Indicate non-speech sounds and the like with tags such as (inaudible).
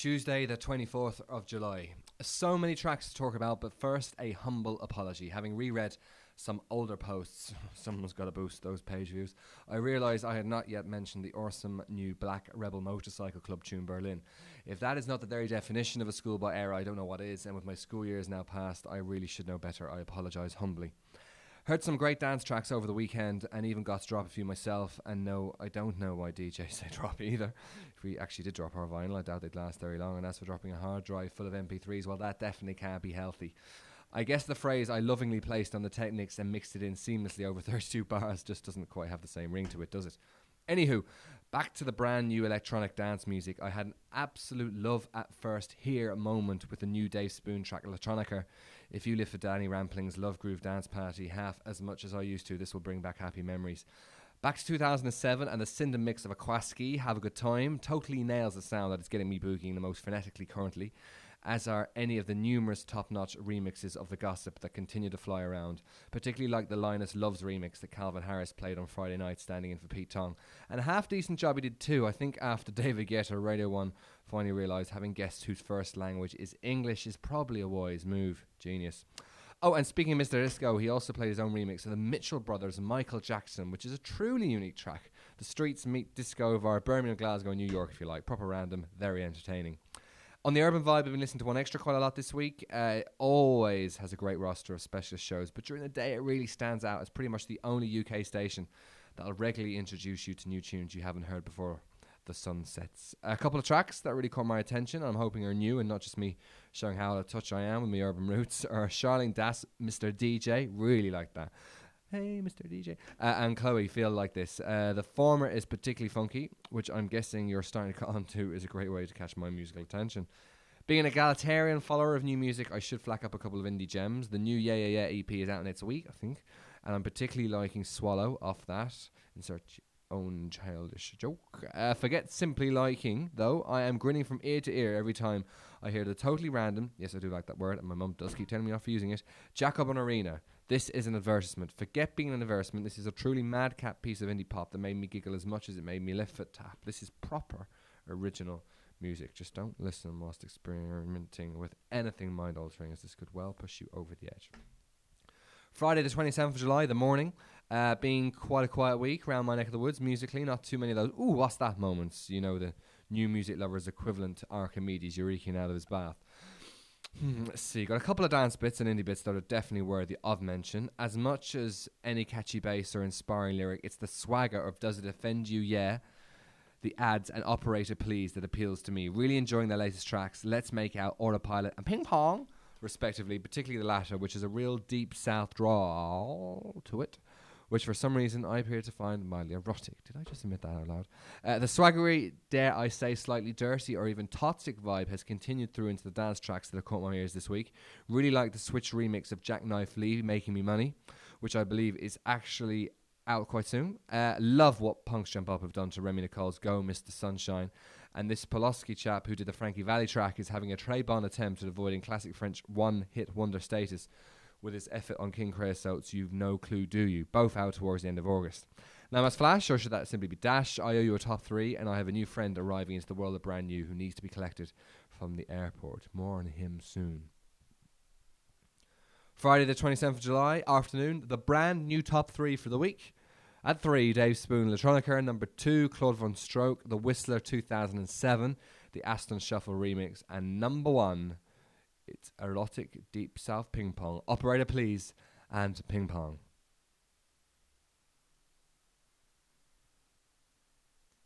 Tuesday, the 24th of July. So many tracks to talk about, but first, a humble apology. Having reread some older posts, (laughs) someone's got to boost those page views, I realised I had not yet mentioned the awesome new Black Rebel Motorcycle Club tune Berlin. If that is not the very definition of a schoolboy era, I don't know what is, and with my school years now past, I really should know better. I apologise humbly. Heard some great dance tracks over the weekend and even got to drop a few myself. And no, I don't know why DJs say (laughs) drop either. If we actually did drop our vinyl, I doubt they'd last very long. And as for dropping a hard drive full of MP3s, well, that definitely can't be healthy. I guess the phrase I lovingly placed on the Technics and mixed it in seamlessly over (laughs) 32 bars just doesn't quite have the same ring to it, does it? Anywho, back to the brand new electronic dance music. I had an absolute love at first here moment with the new Dave Spoon track Electronica. If you live for Danny Rampling's Love Groove Dance Party half as much as I used to, this will bring back happy memories. Back to 2007 and the Cinda mix of Aquasky, Have a Good Time, totally nails the sound that is getting me boogieing the most frenetically currently as are any of the numerous top notch remixes of the gossip that continue to fly around, particularly like the Linus Loves remix that Calvin Harris played on Friday night, standing in for Pete Tong. And a half decent job he did too, I think, after (laughs) David Guetta, Radio 1, finally realised having guests whose first language is English is probably a wise move. Genius. Oh, and speaking of Mr. Disco, he also played his own remix of the Mitchell Brothers' Michael Jackson, which is a truly unique track. The streets meet disco via Birmingham, Glasgow, New York, if you like. Proper random, very entertaining. On the Urban Vibe, I've been listening to 1Xtra quite a lot this week. Uh, always has a great roster of specialist shows, but during the day it really stands out as pretty much the only UK station that'll regularly introduce you to new tunes you haven't heard before the sun sets. A couple of tracks that really caught my attention, I'm hoping are new and not just me showing how out touch I am with my urban (laughs) roots, are Charlene Das, Mr. DJ, really like that. Hey, Mr. DJ. Uh, and Chloe feel like this. Uh, the former is particularly funky, which I'm guessing you're starting to cut (laughs) on to is a great way to catch my musical attention. Being an egalitarian follower of new music, I should flack up a couple of indie gems. The new Yeah Yeah Yeah EP is out in next week, I think, and I'm particularly liking Swallow off that. Insert own childish joke. Uh, forget simply liking, though. I am grinning from ear to ear every time I hear the totally random, yes, I do like that word, and my mum does keep telling me off for using it, Jacobin Arena. This is an advertisement. Forget being an advertisement. This is a truly madcap piece of indie pop that made me giggle as much as it made me lift foot tap. This is proper original music. Just don't listen whilst experimenting with anything mind altering, as this could well push you over the edge. Friday, the 27th of July, the morning, uh, being quite a quiet week around my neck of the woods musically. Not too many of those, ooh, what's that moments? You know, the new music lover's equivalent to Archimedes eureking out of his bath. Hmm, let's see, got a couple of dance bits and indie bits that are definitely worthy of mention. As much as any catchy bass or inspiring lyric, it's the swagger of Does It Offend You? Yeah. The ads and Operator Please that appeals to me. Really enjoying their latest tracks, Let's Make Out, Autopilot, and Ping Pong, respectively, particularly the latter, which is a real deep south drawl to it which for some reason I appear to find mildly erotic. Did I just admit that out loud? Uh, the swaggery, dare I say, slightly dirty or even toxic vibe has continued through into the dance tracks that have caught my ears this week. Really like the Switch remix of Jacknife Lee, Making Me Money, which I believe is actually out quite soon. Uh, love what Punks Jump Up have done to Remi Nicole's Go Mr. Sunshine. And this Poloski chap who did the Frankie Valli track is having a Trey Bon attempt at avoiding classic French one hit wonder status with his effort on King Creosotes, You've No Clue, Do You? Both out towards the end of August. Now, as Flash, or should that simply be Dash? I owe you a top three, and I have a new friend arriving into the world of brand new who needs to be collected from the airport. More on him soon. Friday, the 27th of July, afternoon, the brand new top three for the week. At three, Dave Spoon, Electronica. Number two, Claude Von Stroke, The Whistler 2007, the Aston Shuffle remix. And number one, it's erotic deep south ping pong. Operator, please, and ping pong.